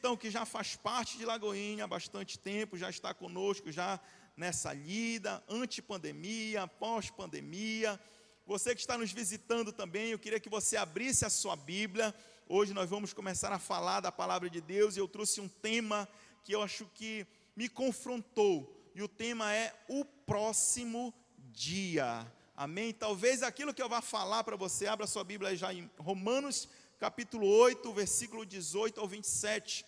então que já faz parte de Lagoinha há bastante tempo, já está conosco já nessa lida, antipandemia, pós-pandemia. Você que está nos visitando também, eu queria que você abrisse a sua Bíblia. Hoje nós vamos começar a falar da palavra de Deus e eu trouxe um tema que eu acho que me confrontou. E o tema é o próximo dia. Amém? Talvez aquilo que eu vá falar para você, abra sua Bíblia já em Romanos capítulo 8, versículo 18 ao 27.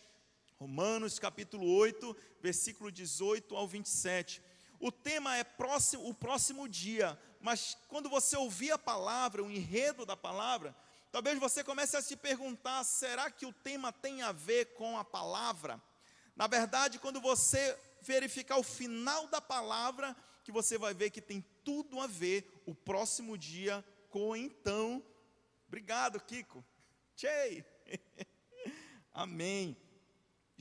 Romanos capítulo 8, versículo 18 ao 27. O tema é próximo, o próximo dia, mas quando você ouvir a palavra, o enredo da palavra, talvez você comece a se perguntar: será que o tema tem a ver com a palavra? Na verdade, quando você verificar o final da palavra, que você vai ver que tem tudo a ver o próximo dia com então. Obrigado, Kiko. Tchei. Amém.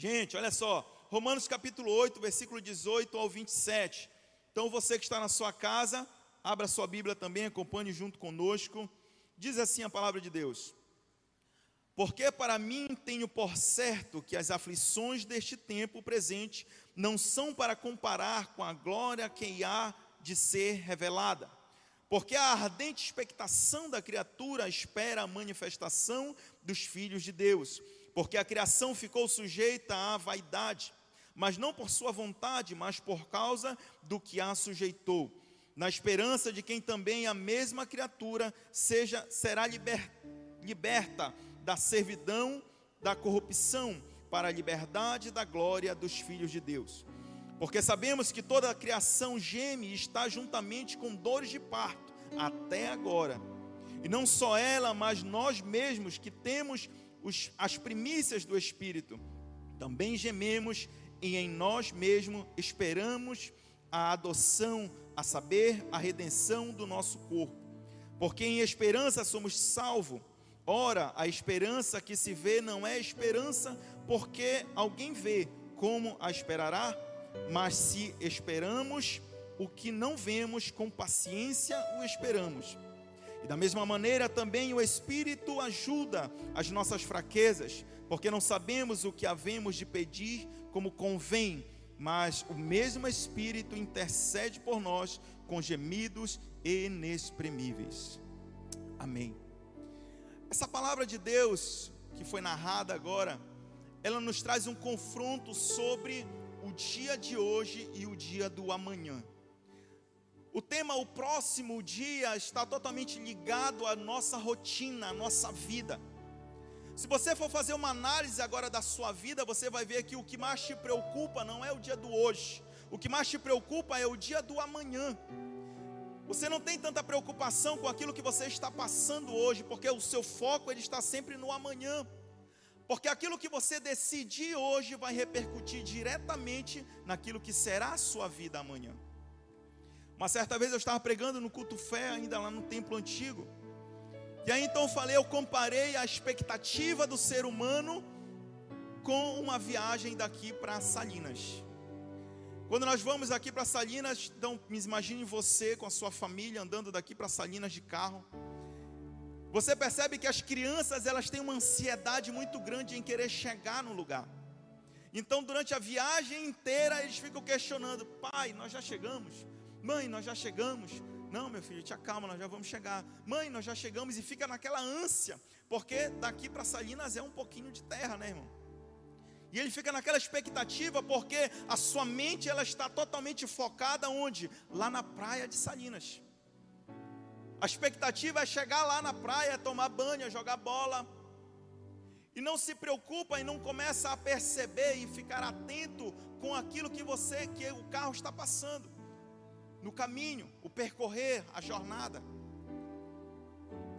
Gente, olha só. Romanos capítulo 8, versículo 18 ao 27. Então você que está na sua casa, abra sua Bíblia também, acompanhe junto conosco. Diz assim a palavra de Deus: Porque para mim tenho por certo que as aflições deste tempo presente não são para comparar com a glória que há de ser revelada porque a ardente expectação da criatura espera a manifestação dos filhos de Deus. Porque a criação ficou sujeita à vaidade, mas não por sua vontade, mas por causa do que a sujeitou, na esperança de quem também a mesma criatura seja será liber, liberta da servidão da corrupção para a liberdade da glória dos filhos de Deus. Porque sabemos que toda a criação geme e está juntamente com dores de parto até agora. E não só ela, mas nós mesmos que temos os, as primícias do Espírito, também gememos e em nós mesmos esperamos a adoção, a saber, a redenção do nosso corpo. Porque em esperança somos salvos. Ora, a esperança que se vê não é esperança porque alguém vê, como a esperará? Mas se esperamos o que não vemos, com paciência o esperamos. E da mesma maneira também o Espírito ajuda as nossas fraquezas, porque não sabemos o que havemos de pedir como convém, mas o mesmo Espírito intercede por nós com gemidos inexprimíveis. Amém. Essa palavra de Deus que foi narrada agora, ela nos traz um confronto sobre o dia de hoje e o dia do amanhã. O tema o próximo dia está totalmente ligado à nossa rotina, à nossa vida. Se você for fazer uma análise agora da sua vida, você vai ver que o que mais te preocupa não é o dia do hoje, o que mais te preocupa é o dia do amanhã. Você não tem tanta preocupação com aquilo que você está passando hoje, porque o seu foco ele está sempre no amanhã. Porque aquilo que você decidir hoje vai repercutir diretamente naquilo que será a sua vida amanhã. Uma certa vez eu estava pregando no culto fé, ainda lá no templo antigo. E aí então eu falei, eu comparei a expectativa do ser humano com uma viagem daqui para Salinas. Quando nós vamos aqui para Salinas, então me imagine você com a sua família andando daqui para Salinas de carro. Você percebe que as crianças elas têm uma ansiedade muito grande em querer chegar no lugar. Então, durante a viagem inteira, eles ficam questionando: pai, nós já chegamos? Mãe, nós já chegamos? Não, meu filho, te acalma, nós já vamos chegar. Mãe, nós já chegamos e fica naquela ânsia, porque daqui para Salinas é um pouquinho de terra, né, irmão? E ele fica naquela expectativa porque a sua mente ela está totalmente focada onde? Lá na praia de Salinas. A expectativa é chegar lá na praia, tomar banho, jogar bola. E não se preocupa e não começa a perceber e ficar atento com aquilo que você, que o carro está passando. No caminho, o percorrer, a jornada.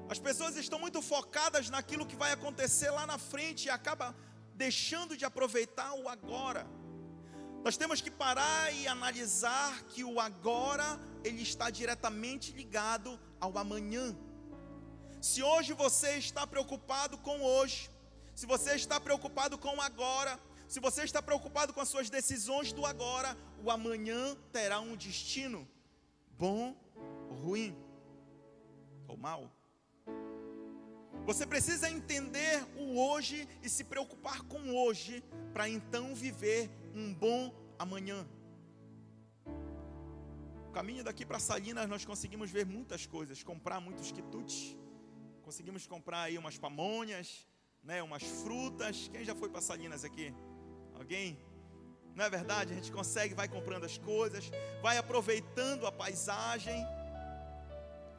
As pessoas estão muito focadas naquilo que vai acontecer lá na frente e acaba deixando de aproveitar o agora. Nós temos que parar e analisar que o agora ele está diretamente ligado ao amanhã. Se hoje você está preocupado com hoje, se você está preocupado com agora, se você está preocupado com as suas decisões do agora, o amanhã terá um destino bom ou ruim ou mal. Você precisa entender o hoje e se preocupar com hoje, para então viver um bom amanhã. O caminho daqui para Salinas nós conseguimos ver muitas coisas, comprar muitos quitutes, conseguimos comprar aí umas pamonhas, né, umas frutas. Quem já foi para Salinas aqui? Alguém? Não é verdade? A gente consegue, vai comprando as coisas, vai aproveitando a paisagem.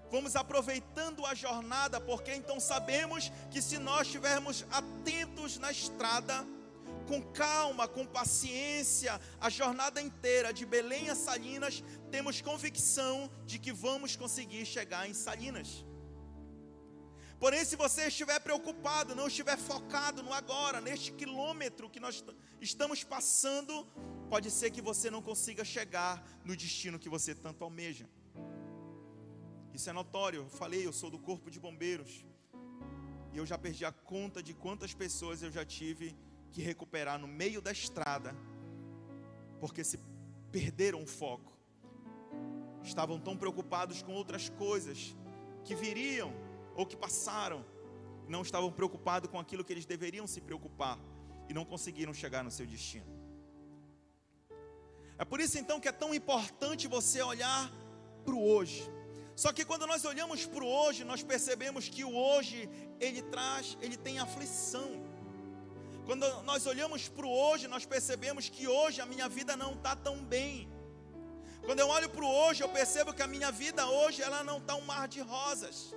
Vamos aproveitando a jornada, porque então sabemos que se nós estivermos atentos na estrada, com calma, com paciência, a jornada inteira de Belém a Salinas, temos convicção de que vamos conseguir chegar em Salinas. Porém, se você estiver preocupado, não estiver focado no agora, neste quilômetro que nós estamos passando, pode ser que você não consiga chegar no destino que você tanto almeja. Isso é notório. Eu falei, eu sou do corpo de bombeiros. E eu já perdi a conta de quantas pessoas eu já tive que recuperar no meio da estrada, porque se perderam o foco. Estavam tão preocupados com outras coisas que viriam ou que passaram, não estavam preocupados com aquilo que eles deveriam se preocupar e não conseguiram chegar no seu destino. É por isso então que é tão importante você olhar para o hoje. Só que quando nós olhamos para o hoje, nós percebemos que o hoje ele traz, ele tem aflição. Quando nós olhamos para o hoje, nós percebemos que hoje a minha vida não está tão bem. Quando eu olho para o hoje, eu percebo que a minha vida hoje ela não está um mar de rosas.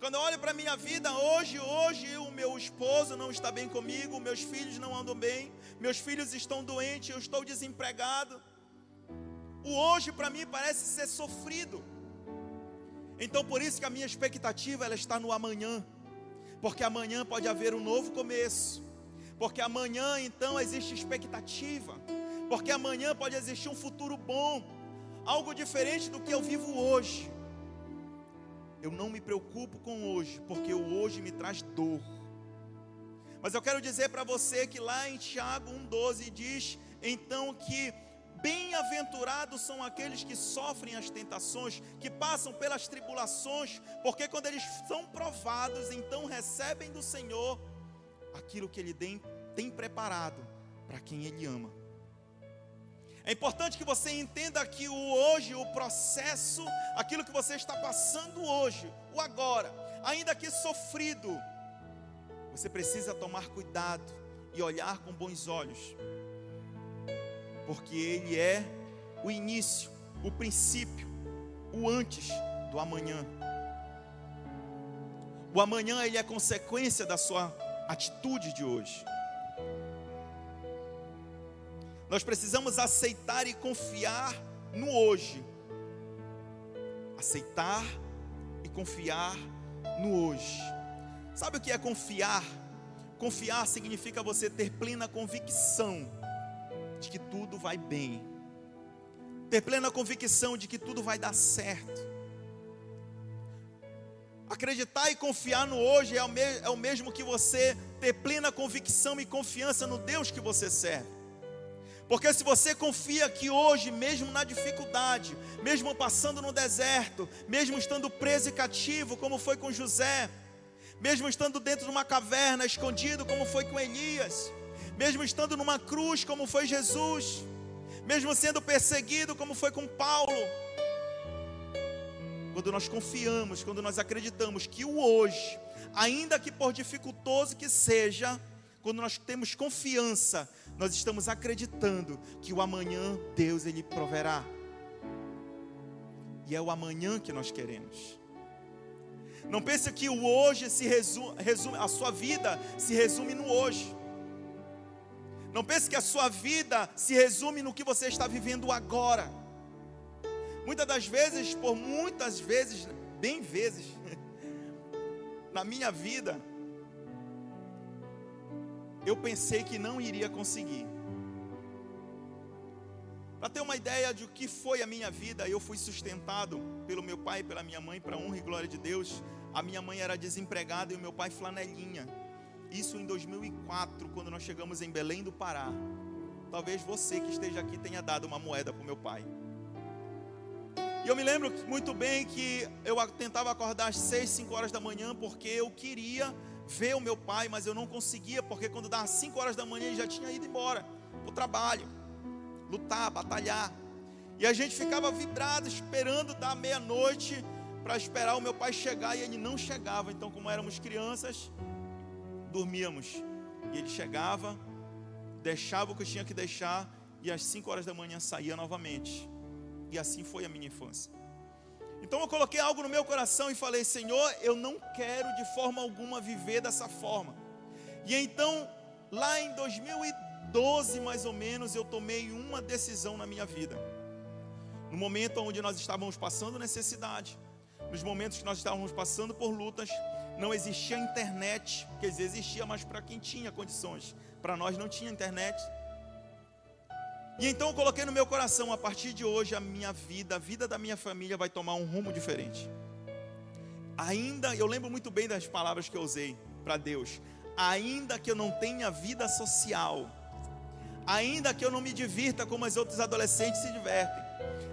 Quando eu olho para a minha vida hoje, hoje o meu esposo não está bem comigo, meus filhos não andam bem, meus filhos estão doentes, eu estou desempregado. O hoje para mim parece ser sofrido. Então por isso que a minha expectativa ela está no amanhã. Porque amanhã pode haver um novo começo. Porque amanhã então existe expectativa. Porque amanhã pode existir um futuro bom, algo diferente do que eu vivo hoje eu não me preocupo com hoje, porque o hoje me traz dor. Mas eu quero dizer para você que lá em Tiago 1,12 diz então que bem-aventurados são aqueles que sofrem as tentações, que passam pelas tribulações, porque quando eles são provados, então recebem do Senhor aquilo que Ele tem preparado para quem Ele ama. É importante que você entenda que o hoje, o processo, aquilo que você está passando hoje, o agora, ainda que sofrido, você precisa tomar cuidado e olhar com bons olhos, porque ele é o início, o princípio, o antes do amanhã. O amanhã ele é consequência da sua atitude de hoje. Nós precisamos aceitar e confiar no hoje. Aceitar e confiar no hoje. Sabe o que é confiar? Confiar significa você ter plena convicção de que tudo vai bem. Ter plena convicção de que tudo vai dar certo. Acreditar e confiar no hoje é o, é mesmo que você ter plena convicção e confiança no Deus que você serve. Porque se você confia que hoje, mesmo na dificuldade, mesmo passando no deserto, mesmo estando preso e cativo, como foi com José, mesmo estando dentro de uma caverna, escondido, como foi com Elias, mesmo estando numa cruz, como foi Jesus, mesmo sendo perseguido, como foi com Paulo, quando nós confiamos, quando nós acreditamos que o hoje, ainda que por dificultoso que seja, quando nós temos confiança nós estamos acreditando que o amanhã Deus ele proverá. E é o amanhã que nós queremos. Não pense que o hoje se resume, resume, a sua vida se resume no hoje. Não pense que a sua vida se resume no que você está vivendo agora. Muitas das vezes, por muitas vezes, bem vezes, na minha vida, eu pensei que não iria conseguir. Para ter uma ideia de o que foi a minha vida, eu fui sustentado pelo meu pai e pela minha mãe, para honra e glória de Deus. A minha mãe era desempregada e o meu pai flanelinha. Isso em 2004, quando nós chegamos em Belém do Pará. Talvez você que esteja aqui tenha dado uma moeda para o meu pai. E eu me lembro muito bem que eu tentava acordar às 6, 5 horas da manhã, porque eu queria ver o meu pai, mas eu não conseguia, porque quando dava 5 horas da manhã ele já tinha ido embora para o trabalho, lutar, batalhar. E a gente ficava vibrado, esperando da meia-noite para esperar o meu pai chegar e ele não chegava. Então, como éramos crianças, dormíamos. E ele chegava, deixava o que tinha que deixar e às 5 horas da manhã saía novamente. E assim foi a minha infância. Então eu coloquei algo no meu coração e falei: Senhor, eu não quero de forma alguma viver dessa forma. E então, lá em 2012 mais ou menos, eu tomei uma decisão na minha vida. No momento onde nós estávamos passando necessidade, nos momentos que nós estávamos passando por lutas, não existia internet, quer dizer, existia, mas para quem tinha condições. Para nós não tinha internet. E então eu coloquei no meu coração, a partir de hoje, a minha vida, a vida da minha família vai tomar um rumo diferente. Ainda, eu lembro muito bem das palavras que eu usei para Deus. Ainda que eu não tenha vida social, ainda que eu não me divirta como os outros adolescentes se divertem,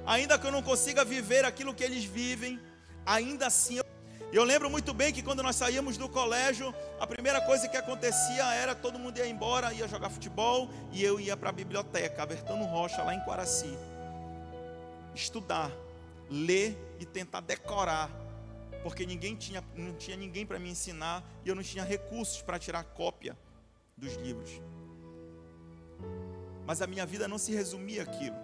ainda que eu não consiga viver aquilo que eles vivem, ainda assim eu e eu lembro muito bem que quando nós saíamos do colégio, a primeira coisa que acontecia era todo mundo ia embora, ia jogar futebol e eu ia para a biblioteca, Abertando Rocha, lá em Quaraci. Estudar, ler e tentar decorar, porque ninguém tinha, não tinha ninguém para me ensinar e eu não tinha recursos para tirar cópia dos livros. Mas a minha vida não se resumia aquilo.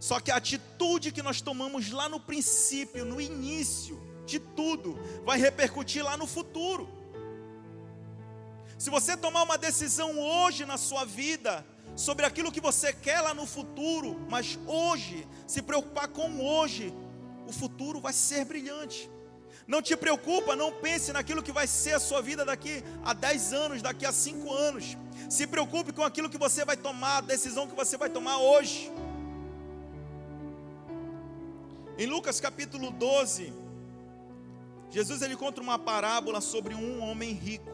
Só que a atitude que nós tomamos lá no princípio, no início, de tudo vai repercutir lá no futuro. Se você tomar uma decisão hoje na sua vida sobre aquilo que você quer lá no futuro, mas hoje, se preocupar com hoje, o futuro vai ser brilhante. Não te preocupa, não pense naquilo que vai ser a sua vida daqui a 10 anos, daqui a 5 anos. Se preocupe com aquilo que você vai tomar, a decisão que você vai tomar hoje. Em Lucas capítulo 12, Jesus ele conta uma parábola sobre um homem rico.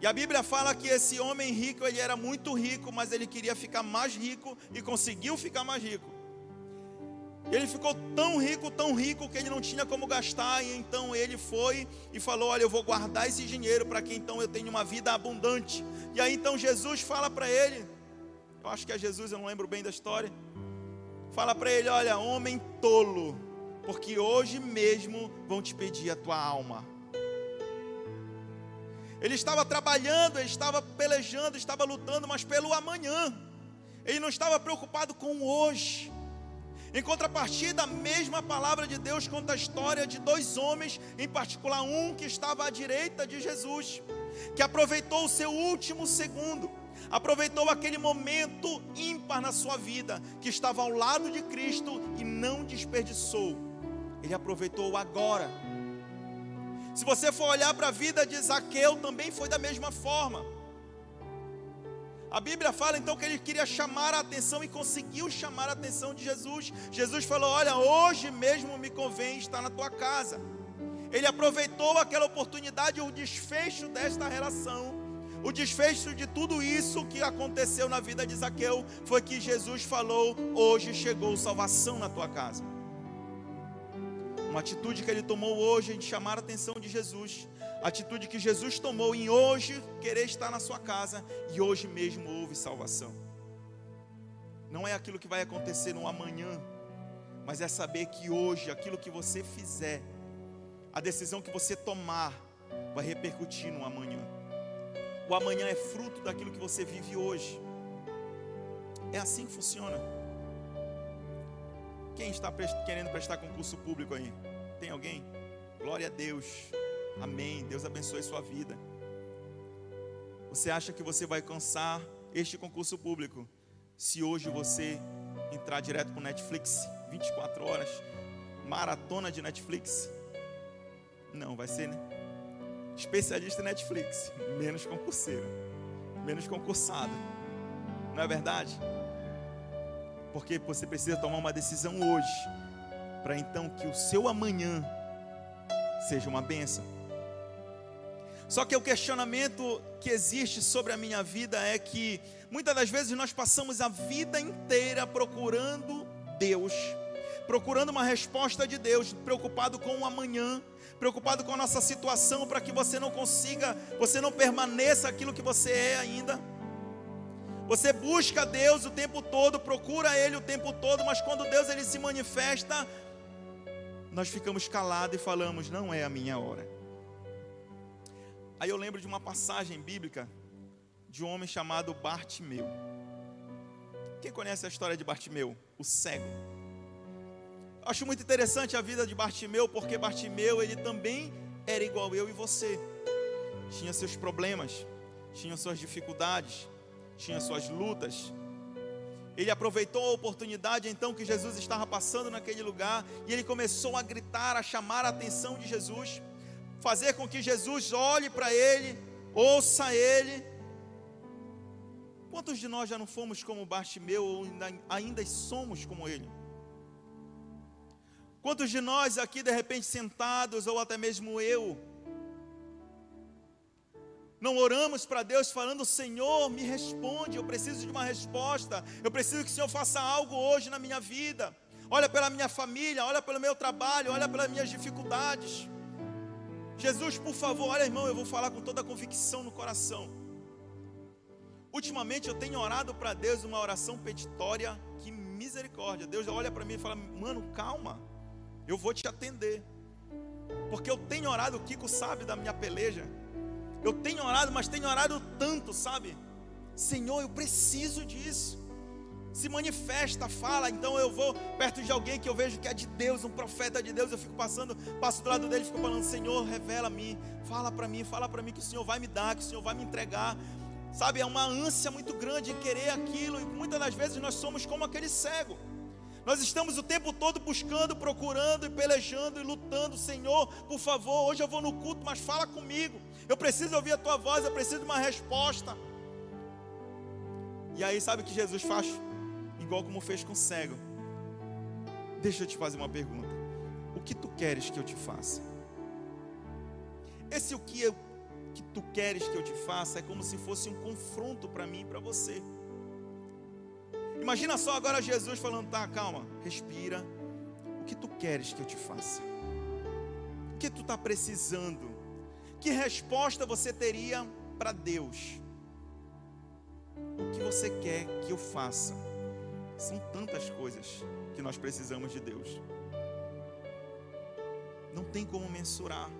E a Bíblia fala que esse homem rico, ele era muito rico, mas ele queria ficar mais rico e conseguiu ficar mais rico. Ele ficou tão rico, tão rico que ele não tinha como gastar, e então ele foi e falou: "Olha, eu vou guardar esse dinheiro para que então eu tenha uma vida abundante". E aí então Jesus fala para ele, eu acho que é Jesus, eu não lembro bem da história. Fala para ele: "Olha, homem tolo, porque hoje mesmo vão te pedir a tua alma. Ele estava trabalhando, ele estava pelejando, estava lutando, mas pelo amanhã. Ele não estava preocupado com hoje. Em contrapartida, a mesma palavra de Deus conta a história de dois homens, em particular um que estava à direita de Jesus, que aproveitou o seu último segundo, aproveitou aquele momento ímpar na sua vida, que estava ao lado de Cristo e não desperdiçou ele aproveitou agora. Se você for olhar para a vida de Zaqueu, também foi da mesma forma. A Bíblia fala então que ele queria chamar a atenção e conseguiu chamar a atenção de Jesus. Jesus falou: Olha, hoje mesmo me convém estar na tua casa. Ele aproveitou aquela oportunidade, o desfecho desta relação, o desfecho de tudo isso que aconteceu na vida de Zaqueu foi que Jesus falou: Hoje chegou salvação na tua casa. Uma atitude que ele tomou hoje em chamar a atenção de Jesus. Atitude que Jesus tomou em hoje querer estar na sua casa e hoje mesmo houve salvação. Não é aquilo que vai acontecer no amanhã, mas é saber que hoje aquilo que você fizer, a decisão que você tomar, vai repercutir no amanhã. O amanhã é fruto daquilo que você vive hoje. É assim que funciona. Quem está querendo prestar concurso público aí? Tem alguém? Glória a Deus. Amém. Deus abençoe sua vida. Você acha que você vai alcançar este concurso público se hoje você entrar direto para o Netflix 24 horas, maratona de Netflix? Não, vai ser, né? Especialista em Netflix, menos concurseiro, menos concursado. Não é verdade? Porque você precisa tomar uma decisão hoje, para então que o seu amanhã seja uma bênção. Só que o questionamento que existe sobre a minha vida é que muitas das vezes nós passamos a vida inteira procurando Deus, procurando uma resposta de Deus, preocupado com o amanhã, preocupado com a nossa situação, para que você não consiga, você não permaneça aquilo que você é ainda. Você busca Deus o tempo todo, procura Ele o tempo todo, mas quando Deus ele se manifesta, nós ficamos calados e falamos: não é a minha hora. Aí eu lembro de uma passagem bíblica de um homem chamado Bartimeu. Quem conhece a história de Bartimeu? O cego. Acho muito interessante a vida de Bartimeu, porque Bartimeu ele também era igual eu e você. Tinha seus problemas, tinha suas dificuldades, tinha suas lutas. Ele aproveitou a oportunidade então que Jesus estava passando naquele lugar e ele começou a gritar, a chamar a atenção de Jesus, fazer com que Jesus olhe para ele, ouça ele Quantos de nós já não fomos como Bartimeu ou ainda, somos como ele? Quantos de nós aqui de repente sentados ou até mesmo eu não oramos para Deus falando: Senhor, me responde, eu preciso de uma resposta, eu preciso que o Senhor faça algo hoje na minha vida. Olha pela minha família, olha pelo meu trabalho, olha pelas minhas dificuldades. Jesus, por favor, olha irmão, eu vou falar com toda a convicção no coração. Ultimamente eu tenho orado para Deus uma oração petitória, que misericórdia. Deus olha para mim e fala: Mano, calma, eu vou te atender. Porque eu tenho orado, o Kiko sabe da minha peleja. Eu tenho orado, mas tenho orado tanto, sabe? Senhor, eu preciso disso. Se manifesta, fala. Então eu vou perto de alguém que eu vejo que é de Deus, um profeta de Deus. Eu fico passando, passo do lado dele, fico falando: Senhor, revela-me, fala para mim, fala para mim que o Senhor vai me dar, que o Senhor vai me entregar. Sabe, é uma ânsia muito grande em querer aquilo, e muitas das vezes nós somos como aquele cego. Nós estamos o tempo todo buscando, procurando e pelejando e lutando, Senhor, por favor, hoje eu vou no culto, mas fala comigo. Eu preciso ouvir a tua voz, eu preciso de uma resposta. E aí, sabe o que Jesus faz? Igual como fez com o cego. Deixa eu te fazer uma pergunta. O que tu queres que eu te faça? Esse o que eu que tu queres que eu te faça é como se fosse um confronto para mim e para você. Imagina só agora Jesus falando: tá, calma, respira. O que tu queres que eu te faça? O que tu está precisando? Que resposta você teria para Deus? O que você quer que eu faça? São tantas coisas que nós precisamos de Deus. Não tem como mensurar.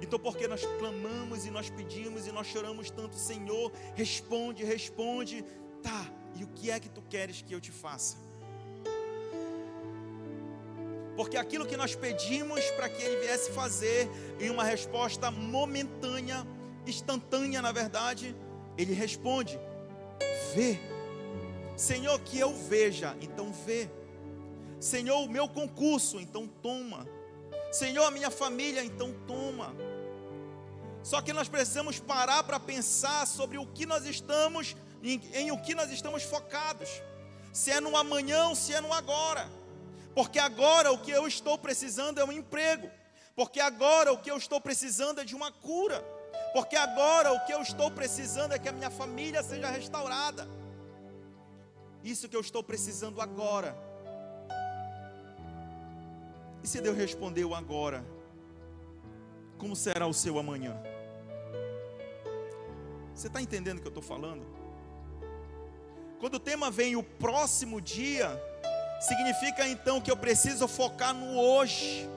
Então, porque nós clamamos e nós pedimos e nós choramos tanto, Senhor, responde, responde. Tá, e o que é que tu queres que eu te faça? Porque aquilo que nós pedimos para que Ele viesse fazer em uma resposta momentânea, instantânea, na verdade, Ele responde: vê. Senhor, que eu veja, então vê. Senhor, o meu concurso, então toma. Senhor, a minha família, então toma. Só que nós precisamos parar para pensar sobre o que nós estamos, em, em, o que nós estamos focados. Se é no amanhã ou se é no agora. Porque agora o que eu estou precisando é um emprego. Porque agora o que eu estou precisando é de uma cura. Porque agora o que eu estou precisando é que a minha família seja restaurada. Isso que eu estou precisando agora. E se Deus respondeu agora, como será o seu amanhã? Você está entendendo o que eu estou falando? Quando o tema vem o próximo dia, significa então que eu preciso focar no hoje.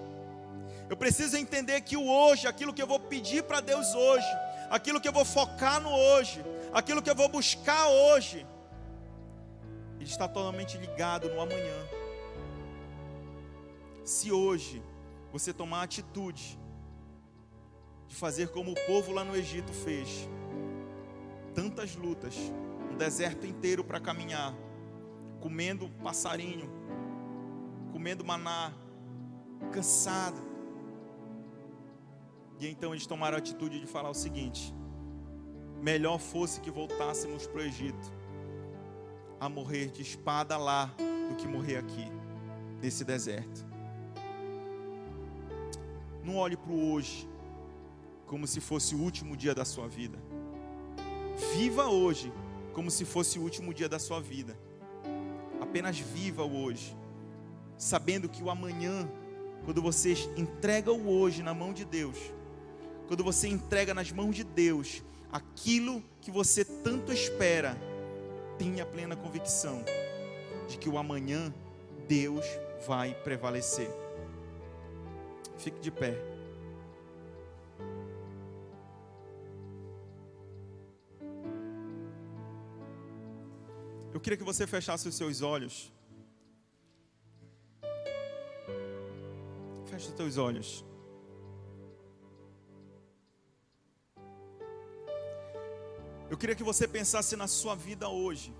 Eu preciso entender que o hoje, aquilo que eu vou pedir para Deus hoje, aquilo que eu vou focar no hoje, aquilo que eu vou buscar hoje, ele está totalmente ligado no amanhã. Se hoje você tomar a atitude de fazer como o povo lá no Egito fez, tantas lutas, deserto inteiro para caminhar, comendo passarinho, comendo maná, cansado. E então eles tomaram a atitude de falar o seguinte: melhor fosse que voltássemos para o Egito, a morrer de espada lá, do que morrer aqui, nesse deserto. Não olhe para o hoje, como se fosse o último dia da sua vida. Viva hoje como se fosse o último dia da sua vida. apenas viva o hoje, sabendo que o amanhã, quando você entrega o hoje na mão de Deus, quando você entrega nas mãos de Deus aquilo que você tanto espera, tenha plena convicção de que o amanhã Deus vai prevalecer. Fique de pé. Eu queria que você fechasse os seus olhos. Feche os teus olhos. Eu queria que você pensasse na sua vida hoje.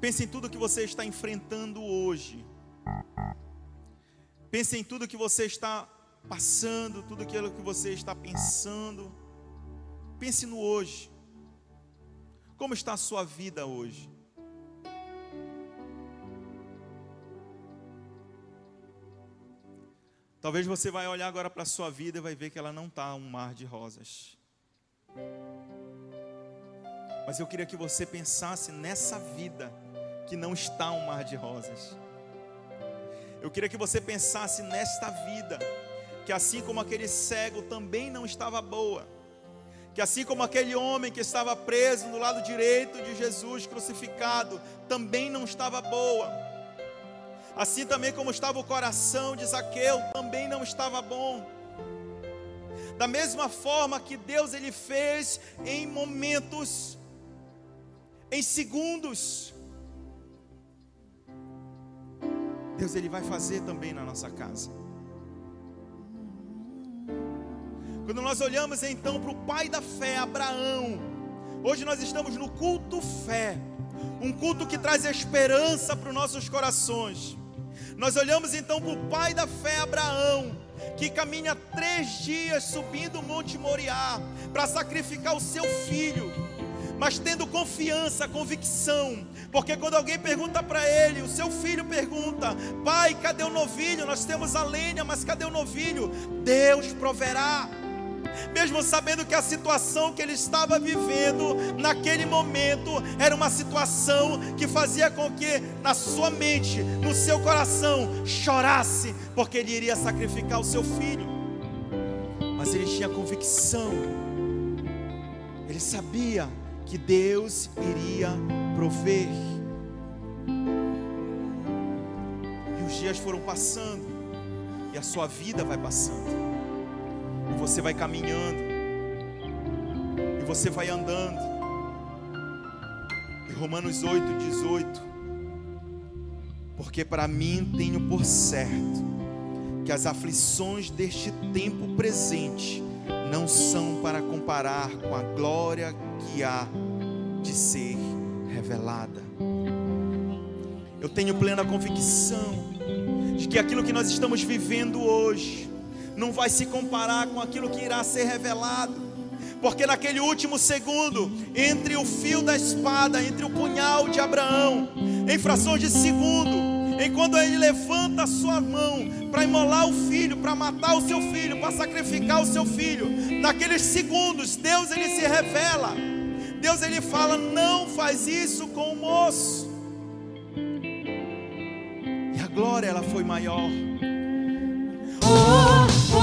Pense em tudo que você está enfrentando hoje. Pense em tudo que você está passando, tudo aquilo que você está pensando. Pense no hoje. Como está a sua vida hoje? Talvez você vai olhar agora para a sua vida e vai ver que ela não está um mar de rosas. Mas eu queria que você pensasse nessa vida que não está um mar de rosas. Eu queria que você pensasse nesta vida, que assim como aquele cego também não estava boa, que assim como aquele homem que estava preso no lado direito de Jesus crucificado também não estava boa, assim também como estava o coração de Zaqueu também não estava bom. Da mesma forma que Deus ele fez em momentos, em segundos, Deus ele vai fazer também na nossa casa. Quando nós olhamos então para o pai da fé, Abraão, hoje nós estamos no culto fé, um culto que traz esperança para os nossos corações. Nós olhamos então para o pai da fé, Abraão, que caminha três dias subindo o Monte Moriá para sacrificar o seu filho mas tendo confiança, convicção, porque quando alguém pergunta para ele, o seu filho pergunta: Pai, cadê o novilho? Nós temos a lenha, mas cadê o novilho? Deus proverá. Mesmo sabendo que a situação que ele estava vivendo naquele momento era uma situação que fazia com que na sua mente, no seu coração, chorasse, porque ele iria sacrificar o seu filho. Mas ele tinha convicção, ele sabia que Deus iria prover. E os dias foram passando, e a sua vida vai passando, e você vai caminhando, e você vai andando. E Romanos 8, 18. Porque para mim tenho por certo que as aflições deste tempo presente não são para comparar com a glória que há de ser revelada. Eu tenho plena convicção de que aquilo que nós estamos vivendo hoje não vai se comparar com aquilo que irá ser revelado. Porque naquele último segundo, entre o fio da espada, entre o punhal de Abraão, em frações de segundo, enquanto ele levanta a sua mão para imolar o filho, para matar o seu filho, para sacrificar o seu filho, naqueles segundos, Deus ele se revela. Deus ele fala: "Não faz isso com o moço". E a glória ela foi maior amor.